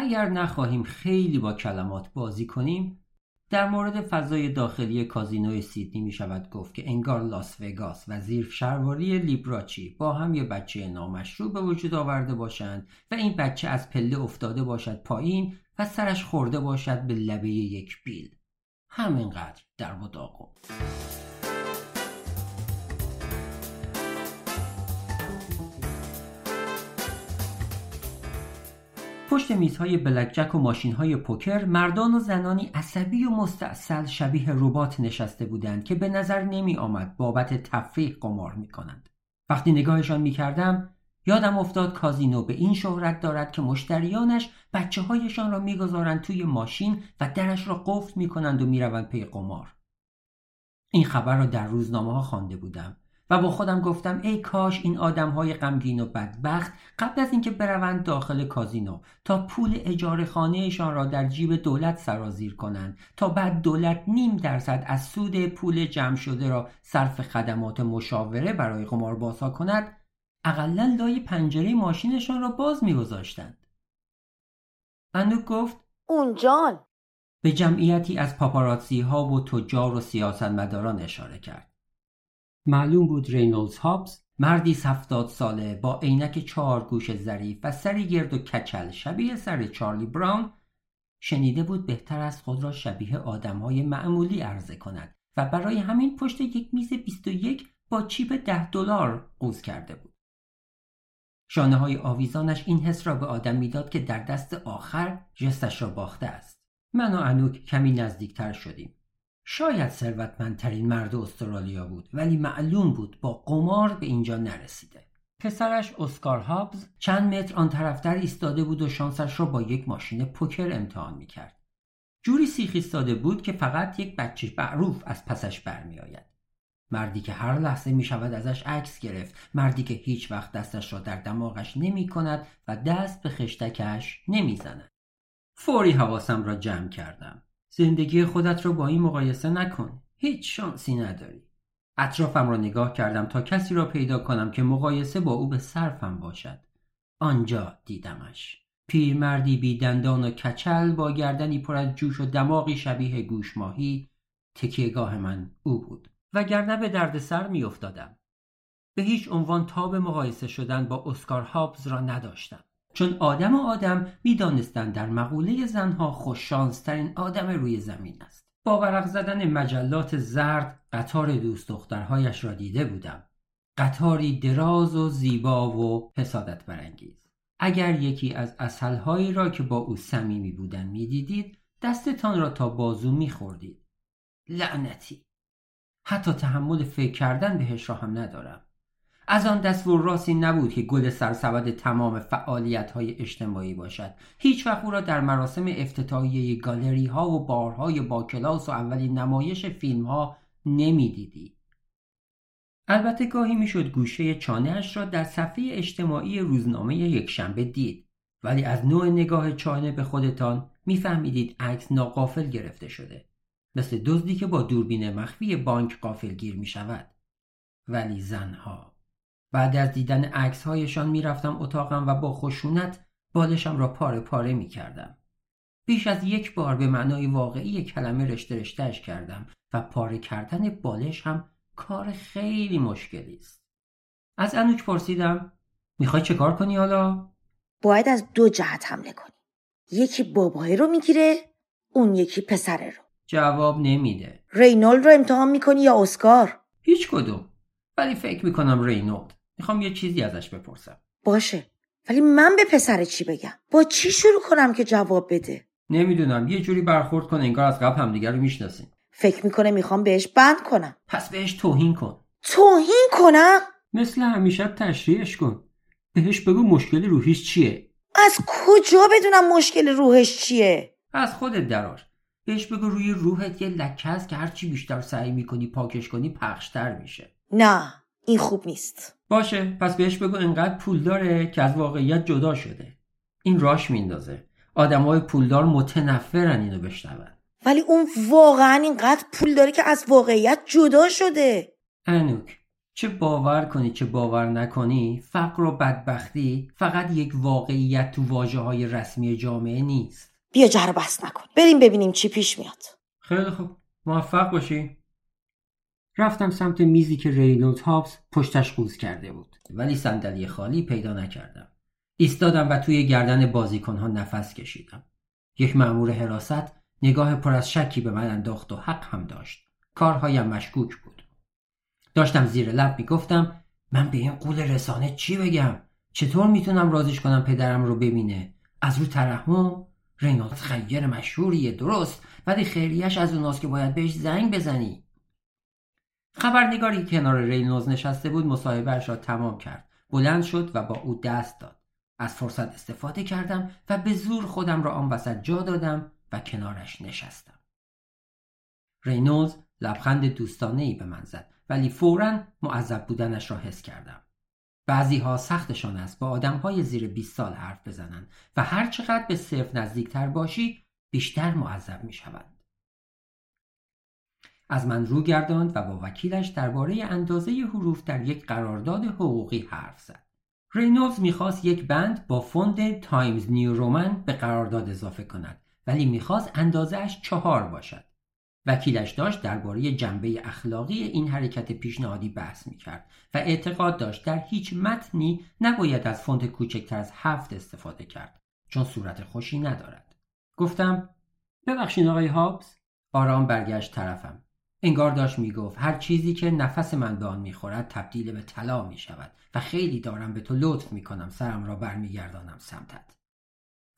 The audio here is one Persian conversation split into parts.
اگر نخواهیم خیلی با کلمات بازی کنیم در مورد فضای داخلی کازینوی سیدنی می شود گفت که انگار لاس وگاس و زیر شرواری لیبراچی با هم یه بچه نامشروع به وجود آورده باشند و این بچه از پله افتاده باشد پایین و سرش خورده باشد به لبه یک بیل. همینقدر در و پشت میزهای بلکجک و ماشینهای پوکر مردان و زنانی عصبی و مستاصل شبیه ربات نشسته بودند که به نظر نمی آمد بابت تفریح قمار می کنند. وقتی نگاهشان می کردم یادم افتاد کازینو به این شهرت دارد که مشتریانش بچه هایشان را می‌گذارند توی ماشین و درش را قفل می کنند و می‌روند پی قمار. این خبر را در روزنامه ها خوانده بودم و با خودم گفتم ای کاش این آدم های غمگین و بدبخت قبل از اینکه بروند داخل کازینو تا پول اجاره خانهشان را در جیب دولت سرازیر کنند تا بعد دولت نیم درصد از سود پول جمع شده را صرف خدمات مشاوره برای قماربازها کند اقلا لای پنجره ماشینشان را باز میگذاشتند. اندوک گفت اونجان به جمعیتی از پاپاراتزی ها و تجار و سیاستمداران اشاره کرد. معلوم بود رینولدز هابز مردی هفتاد ساله با عینک چهار گوش ظریف و سری گرد و کچل شبیه سر چارلی براون شنیده بود بهتر از خود را شبیه آدمهای معمولی عرضه کند و برای همین پشت یک میز 21 با چیپ ده دلار قوز کرده بود. شانه های آویزانش این حس را به آدم می‌داد که در دست آخر جستش را باخته است. من و انوک کمی نزدیکتر شدیم. شاید ثروتمندترین مرد استرالیا بود ولی معلوم بود با قمار به اینجا نرسیده. پسرش اسکار هابز چند متر آن طرفتر ایستاده بود و شانسش را با یک ماشین پوکر امتحان می‌کرد. جوری سیخ ایستاده بود که فقط یک بچه معروف از پسش برمیآید. مردی که هر لحظه می شود ازش عکس گرفت مردی که هیچ وقت دستش را در دماغش نمی کند و دست به خشتکش نمی زند. فوری حواسم را جمع کردم. زندگی خودت را با این مقایسه نکن. هیچ شانسی نداری. اطرافم را نگاه کردم تا کسی را پیدا کنم که مقایسه با او به صرفم باشد. آنجا دیدمش. پیرمردی بیدندان و کچل با گردنی پر از جوش و دماغی شبیه گوش ماهی تکیهگاه من او بود. وگرنه به دردسر میافتادم. به هیچ عنوان تاب مقایسه شدن با اسکار هابز را نداشتم. چون آدم و آدم می‌دانستند در مقوله زنها خوششانسترین آدم روی زمین است. با ورق زدن مجلات زرد قطار دوست دخترهایش را دیده بودم. قطاری دراز و زیبا و حسادت برانگیز اگر یکی از اصلهایی را که با او صمیمی بودن می‌دیدید دستتان را تا بازو میخوردید. لعنتی! حتی تحمل فکر کردن بهش را هم ندارم. از آن دستور راسی نبود که گل سرسبد تمام فعالیت های اجتماعی باشد. هیچ وقت او را در مراسم افتتاحیه گالری ها و بارهای با کلاس و اولین نمایش فیلم ها نمی‌دیدی. البته گاهی می‌شد گوشه چانهاش را در صفحه اجتماعی روزنامه یکشنبه دید. ولی از نوع نگاه چانه به خودتان میفهمیدید عکس ناقافل گرفته شده. مثل دزدی که با دوربین مخفی بانک قافلگیر می شود ولی زنها بعد از دیدن عکس هایشان می‌رفتم اتاقم و با خشونت بالشم را پاره پاره می کردم. بیش از یک بار به معنای واقعی کلمه رشته رشتهش کردم و پاره کردن بالش هم کار خیلی مشکلی است. از انوک پرسیدم می‌خوای چه کار کنی حالا؟ باید از دو جهت حمله کنی. یکی بابای رو می‌گیره اون یکی پسره رو. جواب نمیده. رینولد رو امتحان می‌کنی یا اسکار؟ هیچ کدوم. ولی فکر می‌کنم رینولد. می‌خوام یه چیزی ازش بپرسم. باشه. ولی من به پسر چی بگم؟ با چی شروع کنم که جواب بده؟ نمی‌دونم. یه جوری برخورد کن انگار از قبل همدیگه رو می‌شناسیم. فکر می‌کنه می‌خوام بهش بند کنم. پس بهش توهین کن. توهین کنم؟ مثل همیشه تشریحش کن. بهش بگو مشکل روحیش چیه. از کجا بدونم مشکل روحش چیه؟ از خودت درار بهش بگو روی روحت یه لکه هست که هرچی بیشتر سعی می‌کنی پاکش کنی پخشتر میشه. نه این خوب نیست. باشه پس بهش بگو انقدر پول داره که از واقعیت جدا شده. این راش میندازه آدمای پولدار متنفرن اینو بشنون. ولی اون واقعا اینقدر پول داره که از واقعیت جدا شده. انوک چه باور کنی چه باور نکنی؟ فقر و بدبختی فقط یک واقعیت تو واجه های رسمی جامعه نیست. بیا جر بس نکن. بریم ببینیم چی پیش میاد. خیلی خوب. موفق باشی. رفتم سمت میزی که رینولد هابس پشتش قوز کرده بود. ولی صندلی خالی پیدا نکردم. ایستادم و توی گردن بازیکنها نفس کشیدم. یک مأمور حراست نگاه پر از شکی به من انداخت و حق هم داشت. کارهایم مشکوک بود. داشتم زیر لب می‌گفتم من به این قول رسانه چی بگم؟ چطور می‌تونم رازیش کنم پدرم رو ببینه؟ از رو ترحم؟ رینولد خیر مشهوریه درست ولی خیریش از اوناست که باید بهش زنگ بزنی. خبرنگاری کنار رینولز نشسته بود مصاحبهاش را تمام کرد. بلند شد و با او دست داد. از فرصت استفاده کردم و به زور خودم را آن وسط جا دادم و کنارش نشستم. رینولز لبخند دوستانه ای به من زد ولی فورا معذب بودنش را حس کردم. بعضی ها سختشان است با آدم های زیر 20 سال حرف بزنند و هر چقدر به صرف نزدیکتر باشی بیشتر معذب می شوند. از من رو گرداند و با وکیلش درباره اندازه حروف در یک قرارداد حقوقی حرف زد. رینولز می‌خواست یک بند با فونت Times New Roman به قرارداد اضافه کند ولی می‌خواست اندازهش چهار باشد. وکیلش داشت درباره جنبه اخلاقی این حرکت پیشنهادی بحث می‌کرد و اعتقاد داشت در هیچ متنی نباید از فونت کوچکتر از هفت استفاده کرد چون صورت خوشی ندارد گفتم ببخشید آقای هابز آرام برگشت طرفم انگار داشت می‌گفت هر چیزی که نفس من به آن می‌خورد تبدیل به طلا می‌شود و خیلی دارم به تو لطف می‌کنم سرم را برمیگردانم سمتت.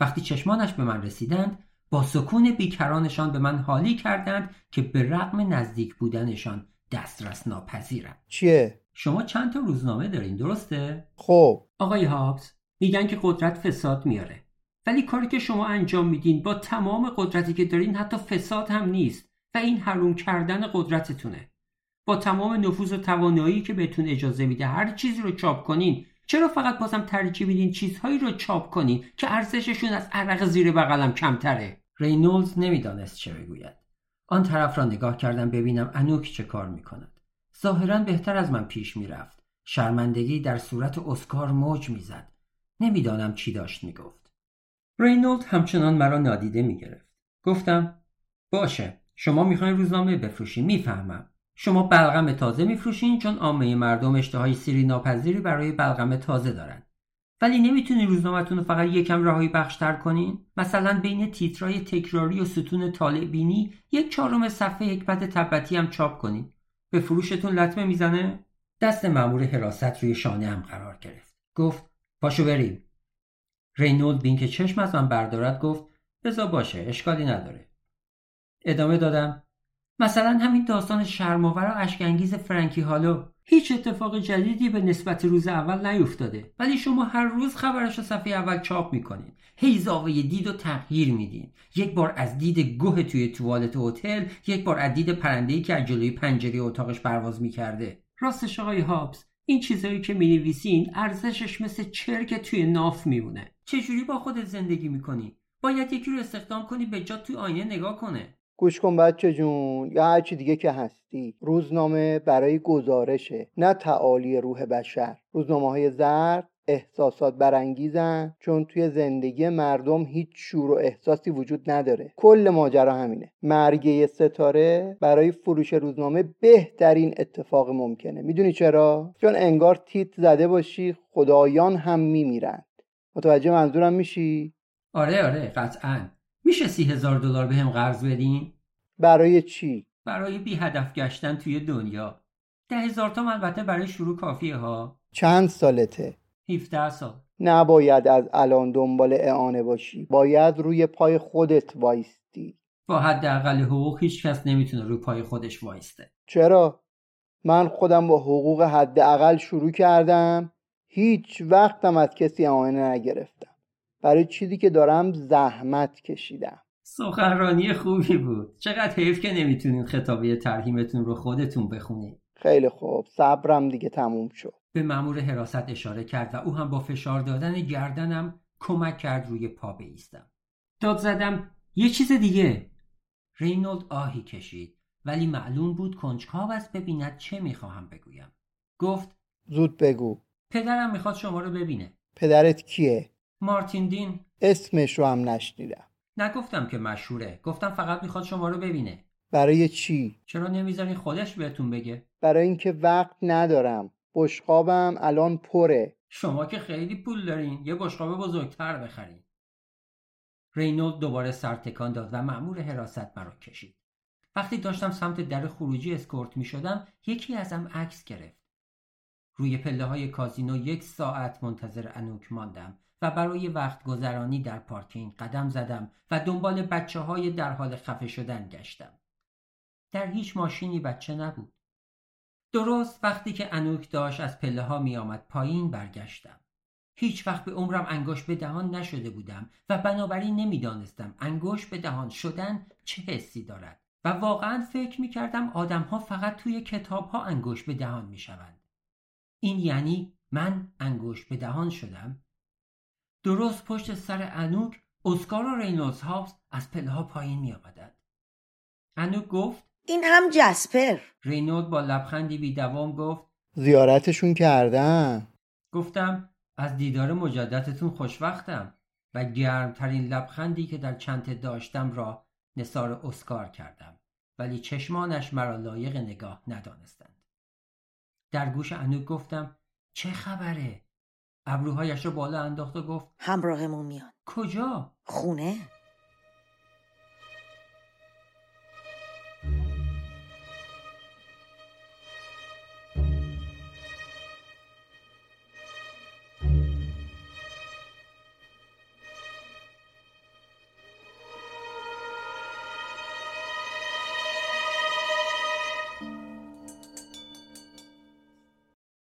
وقتی چشمانش به من رسیدند با سکون بیکرانشان به من حالی کردند که به رغم نزدیک بودنشان دسترس ناپذیرند چیه؟ شما چند تا روزنامه دارین درسته؟ خب. آقای هابز میگن که قدرت فساد میاره ولی کاری که شما انجام میدین با تمام قدرتی که دارین حتی فساد هم نیست. و این حروم کردن قدرتتونه. با تمام نفوذ و توانایی که بهتون اجازه میده هر چیزی رو چاپ کنین. چرا فقط بازم ترجیح میدین چیزهایی رو چاپ کنین که ارزششون از عرق زیر بغلم کمتره؟ رینولز نمی‌دانست چه بگوید. آن طرف را نگاه کردم ببینم انوک چه کار می‌کند. ظاهرا بهتر از من پیش می‌رفت. شرمندگی در صورت اسکار موج می‌زد. نمی‌دانم چی داشت می‌گفت. رینولد همچنان مرا نادیده می‌گرفت. گفتم باشه. شما می‌خواین روزنامه بفروشین می‌فهمم. شما بلغم تازه میفروشین چون عامه مردم اشتهای سیری ناپذیری برای بلغم تازه دارن. ولی نمی‌تونین روزنامهتون رو فقط یکم رهایی بخشتر کنین؟ مثلا بین تیترای تکراری و ستون طالبینی یک چهارم صفحه حکمت تبتی هم چاپ کنین. به فروشتون لطمه می‌زنه؟ دست مامور حراست روی شانه هم قرار گرفت. گفت پاشو بریم. رینولد بین که چشم از من بردارد گفت بزا باشه اشکالی نداره. ادامه دادم. مثلا همین داستان شرماور و اشکنگیز فرانکی هالو هیچ اتفاق جدیدی به نسبت روز اول نیفتاده ولی شما هر روز خبرش رو صفحه اول چاپ می‌کنین. هی زاویه دید و تغییر میدین. یک بار از دید گوه توی توالت هتل یک بار از دید پرنده‌ای که از جلوی پنجره اتاقش پرواز می‌کرده. راستش آقای هابز این چیزهایی که می‌نویسین ارزشش مثل چرک توی ناف میمونه. چجوری با خودت زندگی می‌کنی؟ باید یکی رو استخدام کنی به جا توی آینه نگاه کنه. گوش کن بچه جون یا هرچی دیگه که هستی. روزنامه برای گزارشه نه تعالی روح بشر. روزنامه های زرد احساسات برانگیزن چون توی زندگی مردم هیچ شور و احساسی وجود نداره. کل ماجرا همینه. مرگ ستاره برای فروش روزنامه بهترین اتفاق ممکنه. می‌دونی چرا؟ چون انگار تیت زده باشی خدایان هم میمیرند. متوجه منظورم میشی؟ آره آره قطعا. میشه سی هزار دلار به هم قرض بدین؟ برای چی؟ برای بی هدف گشتن توی دنیا ده هزار تا البته برای شروع کافیه ها چند سالته؟ 17 سال نباید از الان دنبال اعانه باشی باید روی پای خودت وایستی با حداقل حقوق هیچ کس نمی‌تونه روی پای خودش وایسته چرا؟ من خودم با حقوق حداقل شروع کردم هیچ وقتم از کسی اعانه نگرفتم برای چیزی که دارم زحمت کشیدم. سخنرانی خوبی بود. چقدر حیف که نمی‌تونین خطابه ترهیمتون رو خودتون بخونید خیلی خوب. صبرم دیگه تموم شد. به مأمور حراست اشاره کرد و او هم با فشار دادن گردنم کمک کرد روی پا بیستم. داد زدم یه چیز دیگه. رینولد آهی کشید. ولی معلوم بود کنجکاو است ببیند چه می‌خواهم بگویم. گفت زود بگو. پدرم می‌خواد شما رو ببینه. پدرت کیه؟ مارتین دین. اسمش رو هم نشنیدم. نگفتم که مشهوره. گفتم فقط می‌خواد شما رو ببینه. برای چی؟ چرا نمی‌ذاری خودش بهتون بگه؟ برای اینکه وقت ندارم. بشقابم الان پره. شما که خیلی پول دارین. یه بشقاب بزرگتر بخرین. رینولد دوباره سر تکان داد و مأمور حراست مرا کشید. وقتی داشتم سمت در خروجی اسکورت می شدم یکی ازم عکس گرفت. روی پله های کازینو یک ساعت منتظر انوک ماندم. و برای وقت گذرانی در پارکینگ قدم زدم و دنبال بچه های در حال خفه شدن گشتم. در هیچ ماشینی بچه نبود. درست وقتی که انوک داشت از پله ها می آمد پایین برگشتم. هیچ وقت به عمرم انگوش به دهان نشده بودم و بنابراین نمی‌دانستم انگوش به دهان شدن چه حسی دارد و واقعا فکر می کردم آدم ها فقط توی کتاب ها انگوش به دهان می شوند. این یعنی من انگوش به دهان شدم؟ درست پشت سر انوک اسکار و رینولز هاوس از پله ها پایین می آمدند. انوک گفت این هم جسپر. رینولد با لبخندی بی دوام گفت زیارتشون کردن. گفتم از دیدار مجددتون خوشوقتم و گرمترین لبخندی که در چنت داشتم را نثار اسکار کردم ولی چشمانش مرا لایق نگاه ندانستند. در گوش انوک گفتم چه خبره؟ ابروهایش را بالا انداخت و گفت همراهمون میان. کجا؟ خونه.